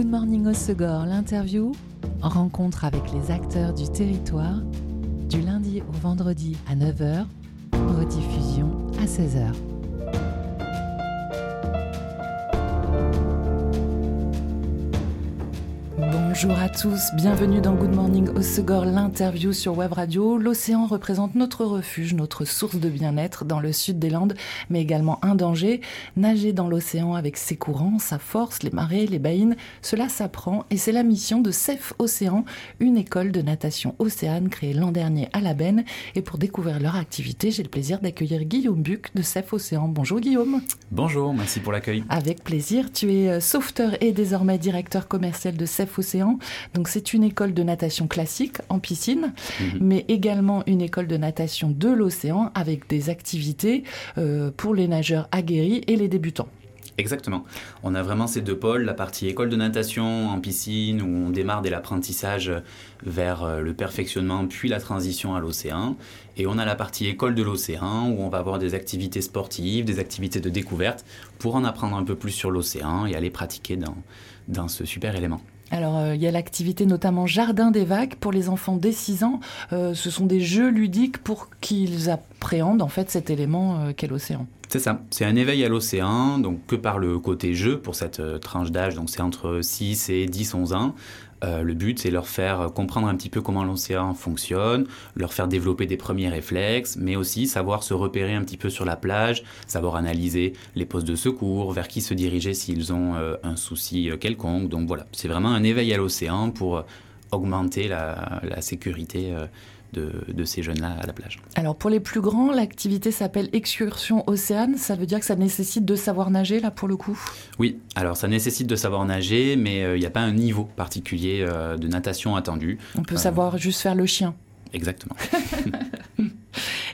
Good Morning Osegor, l'interview, rencontre avec les acteurs du territoire, du lundi au vendredi à 9h, rediffusion à 16h. Bonjour à tous, bienvenue dans Good Morning Osegor, l'interview sur Web Radio. L'océan représente notre refuge, notre source de bien-être dans le sud des Landes, mais également un danger. Nager dans l'océan avec ses courants, sa force, les marées, les baïnes, cela s'apprend et c'est la mission de CEF Océan, une école de natation océane créée l'an dernier à la Benne. Et pour découvrir leur activité, j'ai le plaisir d'accueillir Guillaume Buc de CEF Océan. Bonjour Guillaume. Bonjour, merci pour l'accueil. Avec plaisir, tu es euh, sauveteur et désormais directeur commercial de CEF Océan donc c'est une école de natation classique en piscine, mhm. mais également une école de natation de l'océan avec des activités euh, pour les nageurs aguerris et les débutants. Exactement. On a vraiment ces deux pôles, la partie école de natation en piscine, où on démarre dès l'apprentissage vers euh, le perfectionnement, puis la transition à l'océan. Et on a la partie école de l'océan, où on va avoir des activités sportives, des activités de découverte, pour en apprendre un peu plus sur l'océan et aller pratiquer dans, dans ce super élément. Alors, euh, il y a l'activité notamment Jardin des vagues pour les enfants dès 6 ans. Euh, ce sont des jeux ludiques pour qu'ils appréhendent en fait cet élément euh, qu'est l'océan. C'est ça, c'est un éveil à l'océan, donc que par le côté jeu pour cette tranche d'âge, donc c'est entre 6 et 10-11 ans. Euh, le but, c'est leur faire comprendre un petit peu comment l'océan fonctionne, leur faire développer des premiers réflexes, mais aussi savoir se repérer un petit peu sur la plage, savoir analyser les postes de secours, vers qui se diriger s'ils ont euh, un souci euh, quelconque. Donc voilà, c'est vraiment un éveil à l'océan pour augmenter la sécurité de, ces jeunes-là à la plage. Alors pour les plus grands, l'activité s'appelle excursion océane. Ça veut dire que ça nécessite de savoir nager là pour le coup? Oui, alors ça nécessite de savoir nager, mais euh, il n'y a pas un niveau particulier euh, de natation attendu. On peut savoir juste faire le chien. Exactement.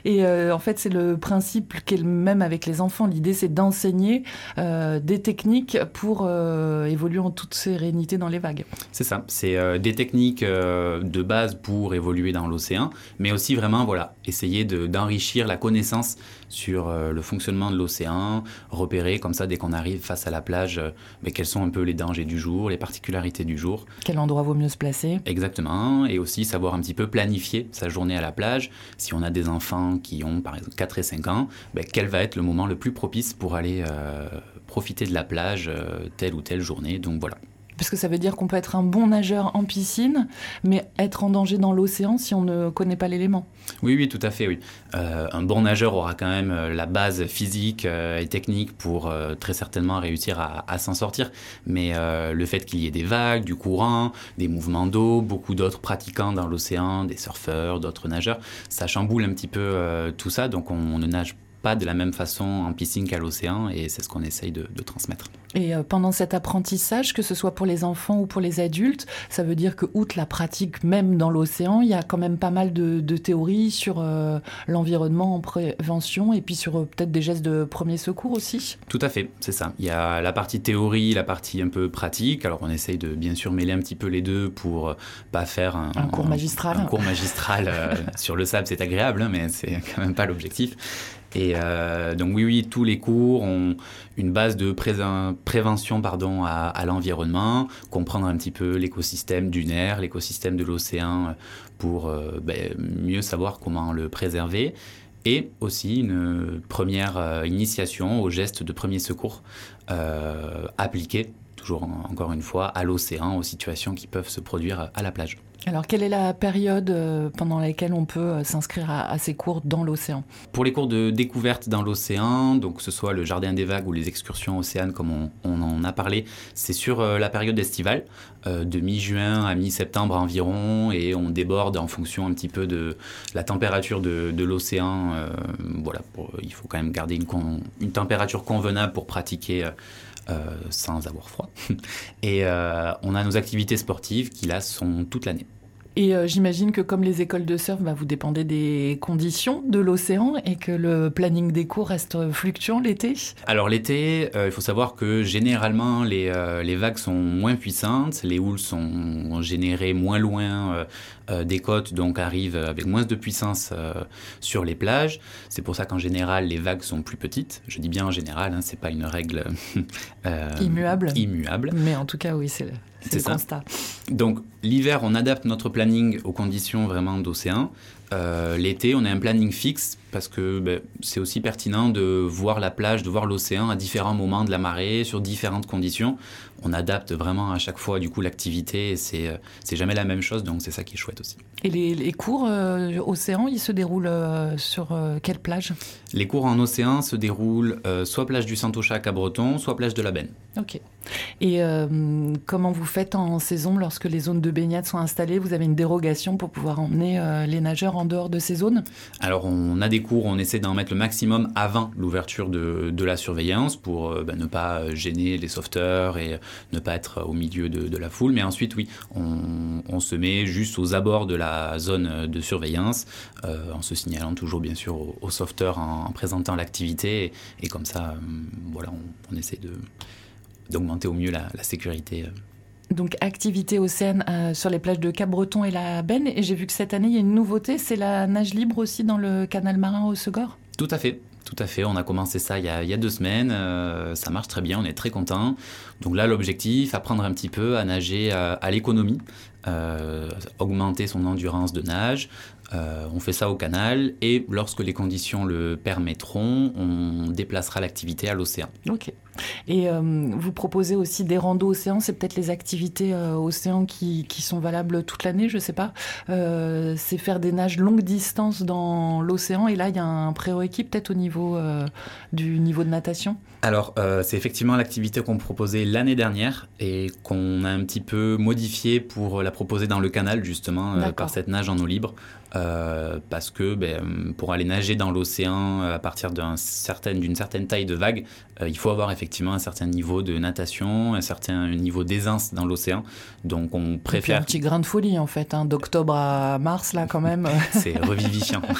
Et euh, en fait, c'est le principe qui est le même avec les enfants. L'idée, c'est d'enseigner euh, des techniques pour euh, évoluer en toute sérénité dans les vagues. C'est ça. C'est des techniques de base pour évoluer dans l'océan, mais aussi vraiment, voilà, essayer d'enrichir la connaissance sur le fonctionnement de l'océan, repérer comme ça dès qu'on arrive face à la plage, mais quels sont un peu les dangers du jour, les particularités du jour. Quel endroit vaut mieux se placer Exactement. Et aussi savoir un petit peu planifier sa journée à la plage. Si on a des enfants qui ont par exemple 4 et 5 ans, ben, quel va être le moment le plus propice pour aller euh, profiter de la plage euh, telle ou telle journée? Donc voilà. Parce que ça veut dire qu'on peut être un bon nageur en piscine, mais être en danger dans l'océan si on ne connaît pas l'élément. Oui, oui, tout à fait, oui. Euh, un bon nageur aura quand même la base physique et technique pour très certainement réussir à, à s'en sortir. Mais le fait qu'il y ait des vagues, du courant, des mouvements d'eau, beaucoup d'autres pratiquants dans l'océan, des surfeurs, d'autres nageurs, ça chamboule un petit peu tout ça. Donc on ne nage pas de la même façon en piscine qu'à l'océan et c'est ce qu'on essaye de, transmettre. Et euh, pendant cet apprentissage, que ce soit pour les enfants ou pour les adultes, ça veut dire que outre la pratique même dans l'océan, il y a quand même pas mal de, théories sur euh, l'environnement en prévention et puis sur euh, peut-être des gestes de premier secours aussi? Tout à fait, c'est ça. Il y a la partie théorie, la partie un peu pratique. Alors on essaye de bien sûr mêler un petit peu les deux pour pas faire un, un cours magistral. Un, cours magistral sur le sable, c'est agréable, hein, mais c'est quand même pas l'objectif. Et euh, donc oui, oui, tous les cours ont une base de prévention pardon, à, l'environnement, comprendre un petit peu l'écosystème du nerf, l'écosystème de l'océan pour euh, ben, mieux savoir comment le préserver. Et aussi une première euh, initiation aux gestes de premier secours appliqués, toujours encore une fois, à l'océan, aux situations qui peuvent se produire à la plage. Alors, quelle est la période euh, pendant laquelle on peut euh, s'inscrire à, ces cours dans l'océan? Pour les cours de découverte dans l'océan, donc que ce soit le jardin des vagues ou les excursions océanes, comme on, en a parlé, c'est sur euh, la période estivale, de mi-juin à mi-septembre environ, et on déborde en fonction un petit peu de la température de, l'océan. voilà, il faut quand même garder une, une température convenable pour pratiquer. Sans avoir froid. Et on a nos activités sportives qui là sont toute l'année. Et euh, j'imagine que comme les écoles de surf, bah, vous dépendez des conditions de l'océan et que le planning des cours reste fluctuant l'été Alors l'été, euh, il faut savoir que généralement les, euh, les, vagues sont moins puissantes, les houles sont générées moins loin des côtes, donc arrivent avec moins de puissance sur les plages. C'est pour ça qu'en général les vagues sont plus petites. Je dis bien en général, hein, c'est pas une règle immuable. immuable. Mais en tout cas, oui, c'est c'est ça. constat. Donc l'hiver, on adapte notre planning aux conditions vraiment d'océan. Euh, l'été, on a un planning fixe parce que ben, c'est aussi pertinent de voir la plage, de voir l'océan à différents moments de la marée, sur différentes conditions. On adapte vraiment à chaque fois du coup l'activité c'est, euh, c'est jamais la même chose, donc c'est ça qui est chouette aussi. Et les, cours euh, océan, ils se déroulent sur quelle plage? Les cours en océan se déroulent soit plage du Santocha à Breton, soit plage de la Benne. Ok. Et comment vous faites en saison lorsque les zones de baignade sont installées? Vous avez une dérogation pour pouvoir emmener les nageurs en dehors de ces zones? Alors, on a des cours, on essaie d'en mettre le maximum avant l'ouverture de, de, la surveillance pour euh, bah, ne pas gêner les sauveteurs et ne pas être au milieu de, la foule. Mais ensuite, oui, on, se met juste aux abords de la zone de surveillance euh, en se signalant toujours, bien sûr, aux, sauveteurs en, présentant l'activité. Et, comme ça, euh, voilà, on, essaie d'augmenter au mieux la, la sécurité donc activité océane euh, sur les plages de Cap-Breton et la Benne. Et j'ai vu que cette année, il y a une nouveauté, c'est la nage libre aussi dans le canal marin au Segor? Tout à fait. Tout à fait, on a commencé ça il y a, deux semaines, euh, ça marche très bien, on est très content. Donc là, l'objectif, apprendre un petit peu à nager à, l'économie, euh, augmenter son endurance de nage, euh, on fait ça au canal et lorsque les conditions le permettront, on déplacera l'activité à l'océan. Et euh, vous proposez aussi des randos océan, c'est peut-être les activités euh, océan qui, qui, sont valables toute l'année, je ne sais pas. c'est faire des nages longue distance dans l'océan et là il y a un prérequis peut-être au niveau du niveau de natation? Alors c'est effectivement l'activité qu'on proposait l'année dernière et qu'on a un petit peu modifié pour la proposer dans le canal justement par cette nage en eau libre. Euh, parce que ben, pour aller nager dans l'océan euh, à partir d'une certaine, certaine taille de vague, euh, il faut avoir effectivement un certain niveau de natation, un certain niveau d'aisance dans l'océan. Donc on préfère... un petit grain de folie en fait, hein, d'octobre à mars là quand même. C'est revivifiant.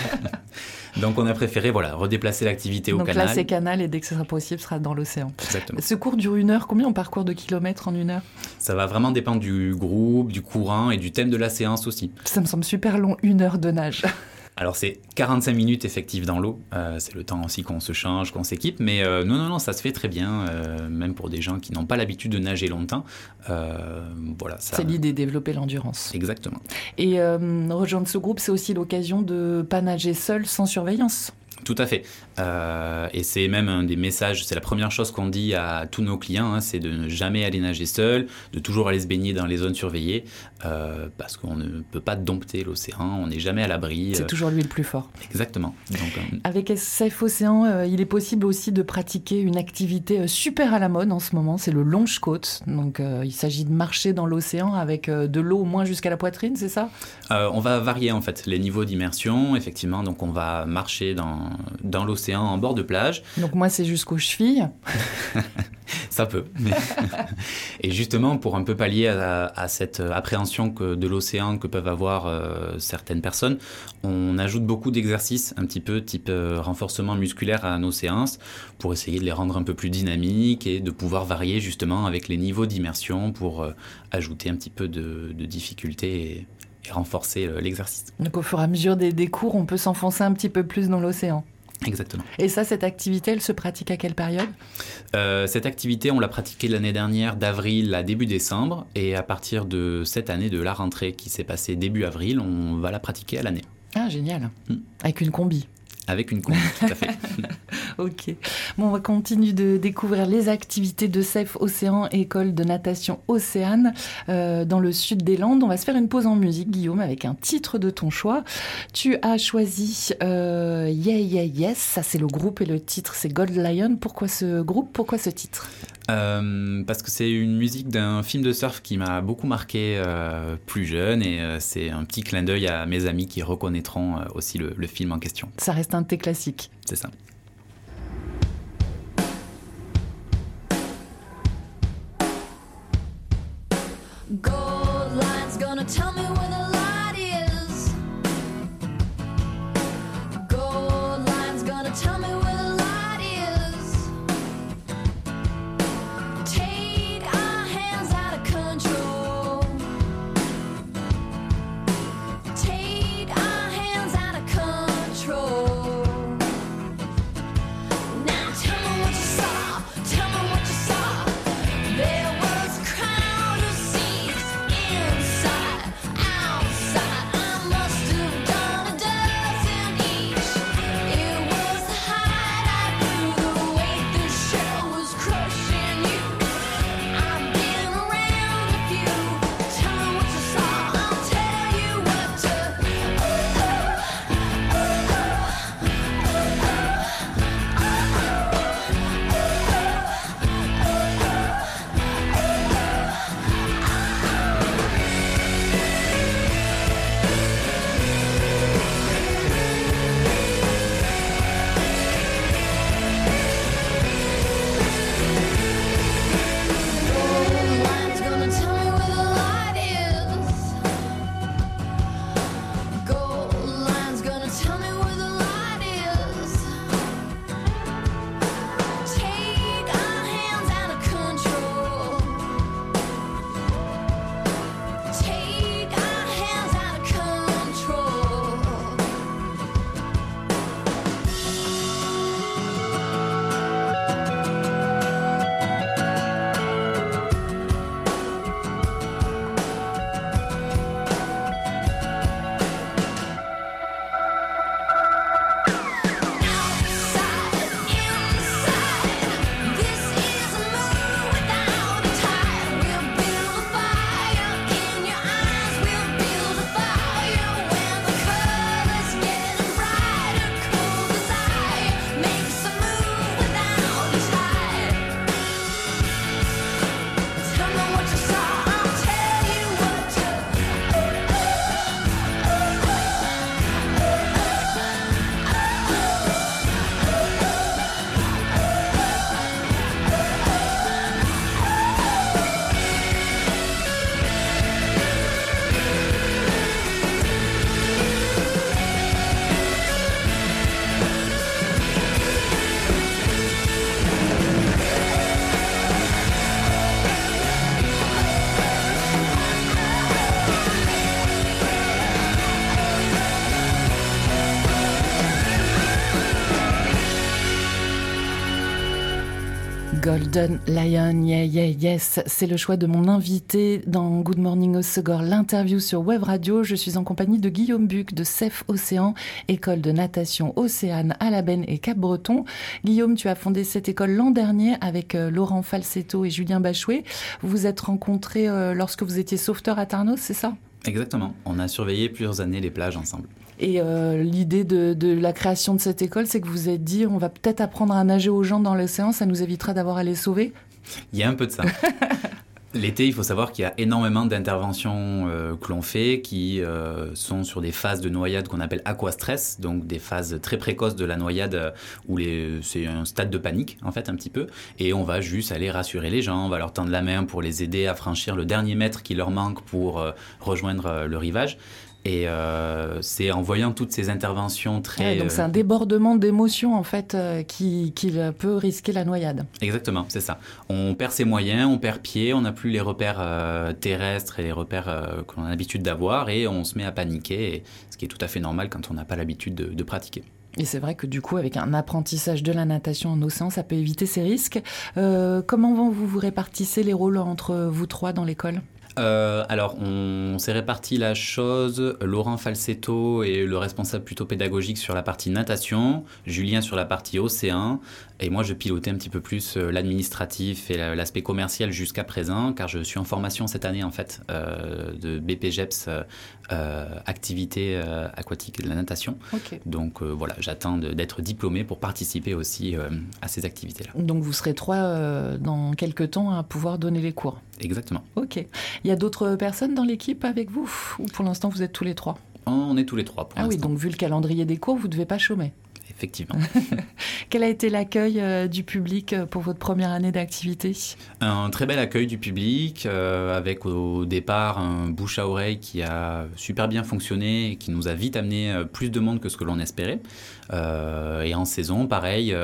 Donc on a préféré voilà, redéplacer l'activité au canal. Donc là c'est canal et dès que ce sera possible, ce sera dans l'océan. Exactement. Ce cours dure une heure. Combien on parcourt de kilomètres en une heure? Ça va vraiment dépendre du groupe, du courant et du thème de la séance aussi. Ça me semble super long, une heure de nage. Alors c'est 45 minutes effectives dans l'eau, euh, c'est le temps aussi qu'on se change, qu'on s'équipe, mais euh, non, non, non, ça se fait très bien, euh, même pour des gens qui n'ont pas l'habitude de nager longtemps. voilà, C'est l'idée, développer l'endurance. Exactement. Et rejoindre ce groupe, c'est aussi l'occasion de pas nager seul sans surveillance. Tout à fait. Euh, et c'est même un des messages, c'est la première chose qu'on dit à tous nos clients, hein, c'est de ne jamais aller nager seul, de toujours aller se baigner dans les zones surveillées, euh, parce qu'on ne peut pas dompter l'océan, on n'est jamais à l'abri. C'est toujours lui le plus fort. Exactement. Donc, Avec SF Océan, il est possible aussi de pratiquer une activité super à la mode en ce moment, c'est le longe côte. Donc il s'agit de marcher dans l'océan avec de l'eau au moins jusqu'à la poitrine, c'est ça? On va varier en fait les niveaux d'immersion, effectivement, donc on va marcher dans dans l'océan en bord de plage. Donc moi, c'est jusqu'aux chevilles. Ça peut. et justement, pour un peu pallier à, cette appréhension que, de l'océan que peuvent avoir euh, certaines personnes, on ajoute beaucoup d'exercices, un petit peu type euh, renforcement musculaire à nos séances, pour essayer de les rendre un peu plus dynamiques et de pouvoir varier justement avec les niveaux d'immersion pour euh, ajouter un petit peu de, difficulté et, renforcer l'exercice. Donc au fur et à mesure des cours, on peut s'enfoncer un petit peu plus dans l'océan. Exactement. Et ça, cette activité, elle se pratique à quelle période? Euh, Cette activité, on l'a pratiquée l'année dernière d'avril à début décembre. Et à partir de cette année, de la rentrée qui s'est passée début avril, on va la pratiquer à l'année. Ah, génial. Hmm. Avec une combi. Avec une combi, tout à fait. ok. Bon, on va continuer de découvrir les activités de CEF Océan, école de natation Océane, euh, dans le sud des Landes. On va se faire une pause en musique, Guillaume, avec un titre de ton choix. Tu as choisi euh, Yeah Yeah Yes, ça c'est le groupe et le titre c'est Gold Lion. Pourquoi ce groupe? Pourquoi ce titre? Euh, parce que c'est une musique d'un film de surf qui m'a beaucoup marqué euh, plus jeune et euh, c'est un petit clin d'œil à mes amis qui reconnaîtront aussi le, le, film en question. Ça reste un de tes classiques. C'est ça. Gold line's gonna tell me Golden Lion, yeah, yeah, yes. C'est le choix de mon invité dans Good Morning Osegor, l'interview sur Web Radio. Je suis en compagnie de Guillaume Buc de CEF Océan, école de natation Océane à la Benne et Cap-Breton. Guillaume, tu as fondé cette école l'an dernier avec euh, Laurent Falsetto et Julien Bachouet. Vous vous êtes rencontrés euh, lorsque vous étiez sauveteur à Tarnos, c'est ça? Exactement. On a surveillé plusieurs années les plages ensemble. Et euh, l'idée de, de, la création de cette école, c'est que vous êtes dit, on va peut-être apprendre à nager aux gens dans l'océan, ça nous évitera d'avoir à les sauver Il y a un peu de ça. L'été, il faut savoir qu'il y a énormément d'interventions euh, que l'on fait qui euh, sont sur des phases de noyade qu'on appelle aquastress, donc des phases très précoces de la noyade où c'est un stade de panique en fait un petit peu, et on va juste aller rassurer les gens, on va leur tendre la main pour les aider à franchir le dernier mètre qui leur manque pour rejoindre le rivage. Et euh, c'est en voyant toutes ces interventions très... donc c'est un débordement d'émotions en fait euh, qui, qui, peut risquer la noyade. Exactement, c'est ça. On perd ses moyens, on perd pied, on n'a plus les repères euh, terrestres et les repères qu'on a l'habitude d'avoir et on se met à paniquer, ce qui est tout à fait normal quand on n'a pas l'habitude de, de pratiquer. Et c'est vrai que du coup, avec un apprentissage de la natation en océan, ça peut éviter ces risques. comment vous vous répartissez les rôles entre vous trois dans l'école? Euh, alors, on s'est réparti la chose. Laurent Falsetto est le responsable plutôt pédagogique sur la partie natation, Julien sur la partie océan, et moi je pilotais un petit peu plus euh, l'administratif et l'aspect commercial jusqu'à présent, car je suis en formation cette année en fait euh, de BPGEPS, activité aquatique et de la natation. Donc voilà, j'attends d'être diplômé pour participer aussi à ces activités-là. Donc vous serez trois dans quelques temps à pouvoir donner les cours. Exactement. Ok. Il y a d'autres personnes dans l'équipe avec vous? Ou pour l'instant, vous êtes tous les trois? On est tous les trois pour Ah oui, donc vu le calendrier des cours, vous ne devez pas chômer effectivement. Quel a été l'accueil euh, du public euh, pour votre première année d'activité? Un très bel accueil du public, euh, avec au départ un bouche à oreille qui a super bien fonctionné et qui nous a vite amené plus de monde que ce que l'on espérait. et en saison, pareil,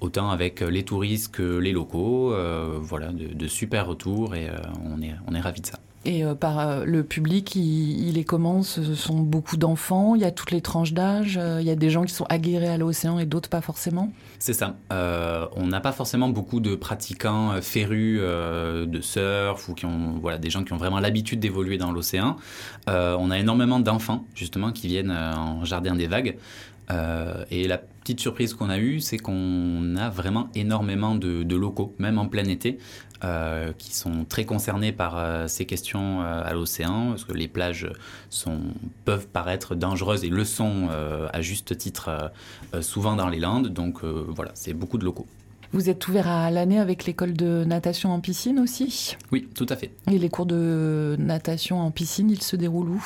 autant avec les touristes que les locaux, voilà, de, de, super retours et on est, on est ravis de ça. Et euh, par euh, le public, il, est comment Ce sont beaucoup d'enfants, il y a toutes les tranches d'âge, euh, il y a des gens qui sont aguerrés à l'océan et d'autres pas forcément C'est ça. on n'a pas forcément beaucoup de pratiquants férus de surf ou qui ont, voilà, des gens qui ont vraiment l'habitude d'évoluer dans l'océan. on a énormément d'enfants, justement, qui viennent en jardin des vagues. et la petite surprise qu'on a eue, c'est qu'on a vraiment énormément de, locaux, même en plein été, euh, qui sont très concernés par euh, ces questions euh, à l'océan, parce que les plages sont, peuvent paraître dangereuses et le sont à juste titre souvent dans les Landes. Donc voilà, c'est beaucoup de locaux. Vous êtes ouvert à l'année avec l'école de natation en piscine aussi? Oui, tout à fait. Et les cours de natation en piscine, ils se déroulent où?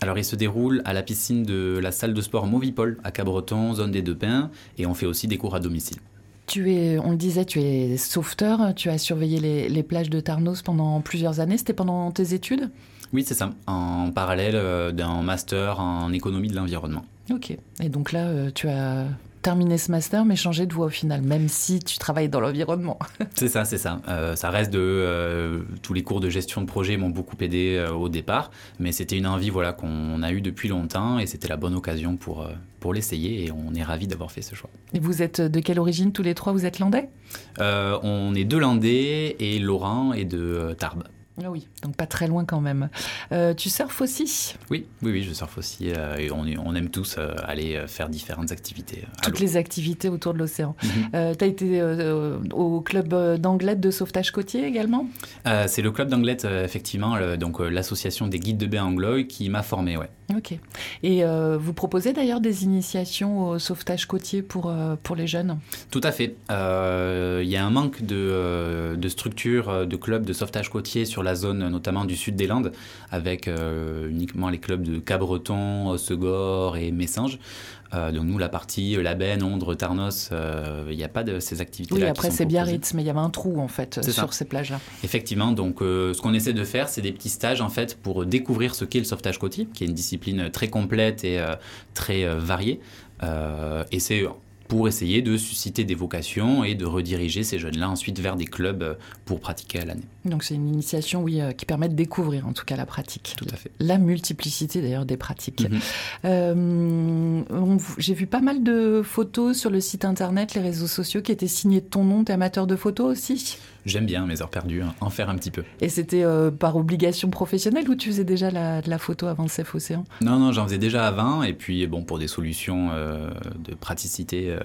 Alors, ils se déroulent à la piscine de la salle de sport Movipol à Cabreton, zone des Deux Pins, et on fait aussi des cours à domicile. Tu es, on le disait, tu es sauveteur, tu as surveillé les, plages de Tarnos pendant plusieurs années, c'était pendant tes études? Oui, c'est ça, en parallèle euh, d'un master en économie de l'environnement. Ok, et donc là, euh, tu as terminer ce master, mais changer de voie au final, même si tu travailles dans l'environnement. c'est ça, c'est ça. Euh, ça reste de euh, tous les cours de gestion de projet m'ont beaucoup aidé euh, au départ, mais c'était une envie voilà qu'on a eue depuis longtemps et c'était la bonne occasion pour pour l'essayer et on est ravi d'avoir fait ce choix. Et vous êtes de quelle origine tous les trois? Vous êtes landais? On est de Landais et Laurent est de Tarbes. Ah oui, donc pas très loin quand même. Euh, tu surfes aussi? Oui, oui, oui, je surfe aussi. Euh, et on, on, aime tous euh, aller faire différentes activités. Toutes les activités autour de l'océan. Mhm. tu as été au club d'Anglette de sauvetage côtier également? C'est le club d'Anglette, effectivement, donc l'association des guides de bain anglois qui m'a formé, ouais. Ok. Et vous proposez d'ailleurs des initiations au sauvetage côtier pour, pour les jeunes? Tout à fait. Il y a un manque de, de structures, de clubs de sauvetage côtier sur la zone notamment du sud des Landes, avec euh, uniquement les clubs de Cabreton, Segor et Messanges. Euh, donc nous, la partie Labenne, Ondre, Tarnos, euh, il n'y a pas de ces activités-là. Oui, après c'est Biarritz, mais il y avait un trou en fait sur ces plages-là. Effectivement, donc ce qu'on essaie de faire, c'est des petits stages en fait pour découvrir ce qu'est le sauvetage côtier, qui est une discipline très complète et très variée. et c'est pour essayer de susciter des vocations et de rediriger ces jeunes-là ensuite vers des clubs euh, pour pratiquer à l'année. Donc c'est une initiation, oui, euh, qui permet de découvrir en tout cas la pratique. Tout à fait. La multiplicité d'ailleurs des pratiques. Mhm. Euh, j'ai vu pas mal de photos sur le site internet, les réseaux sociaux qui étaient signées de ton nom. T'es amateur de photos aussi? J'aime bien mes heures perdues, hein, en faire un petit peu. Et c'était par obligation professionnelle ou tu faisais déjà la, de la photo avant le CEF Océan? Non, non, j'en faisais déjà avant. Et puis, bon, pour des solutions de praticité,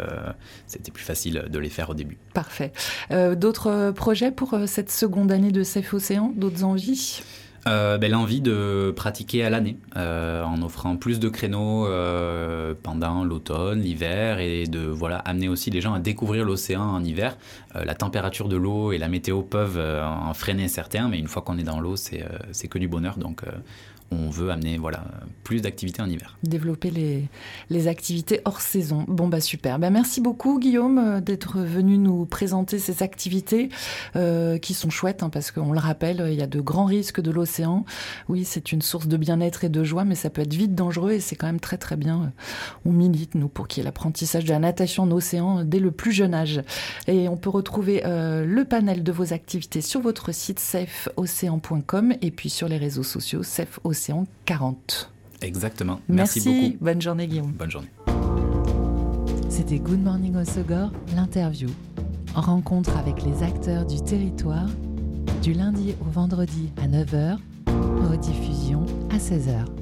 c'était plus facile de les faire au début. Parfait. Euh, d'autres projets pour euh, cette seconde année de Safe Océan? D'autres envies? Euh, ben, L'envie de pratiquer à l'année, en offrant plus de créneaux pendant l'automne, l'hiver, et de voilà, amener aussi les gens à découvrir l'océan en hiver. la température de l'eau et la météo peuvent en freiner certains, mais une fois qu'on est dans l'eau, c'est que du bonheur. Donc on veut amener voilà, plus d'activités en hiver. Développer les, les, activités hors saison. Bon, bah super. Bah, merci beaucoup, Guillaume, euh, d'être venu nous présenter ces activités euh, qui sont chouettes, hein, parce qu'on le rappelle, il y a de grands risques de l'océan. Oui, c'est une source de bien-être et de joie, mais ça peut être vite dangereux et c'est quand même très très bien. On milite, nous, pour qu'il y ait l'apprentissage de la natation en océan dès le plus jeune âge. Et on peut retrouver euh, le panel de vos activités sur votre site safeocéan.com et puis sur les réseaux sociaux Safe 40. Exactement. Merci, beaucoup. Bonne journée, Guillaume. Bonne journée. C'était Good Morning Osogor, l'interview. Rencontre avec les acteurs du territoire, du lundi au vendredi à 9h, rediffusion à 16h.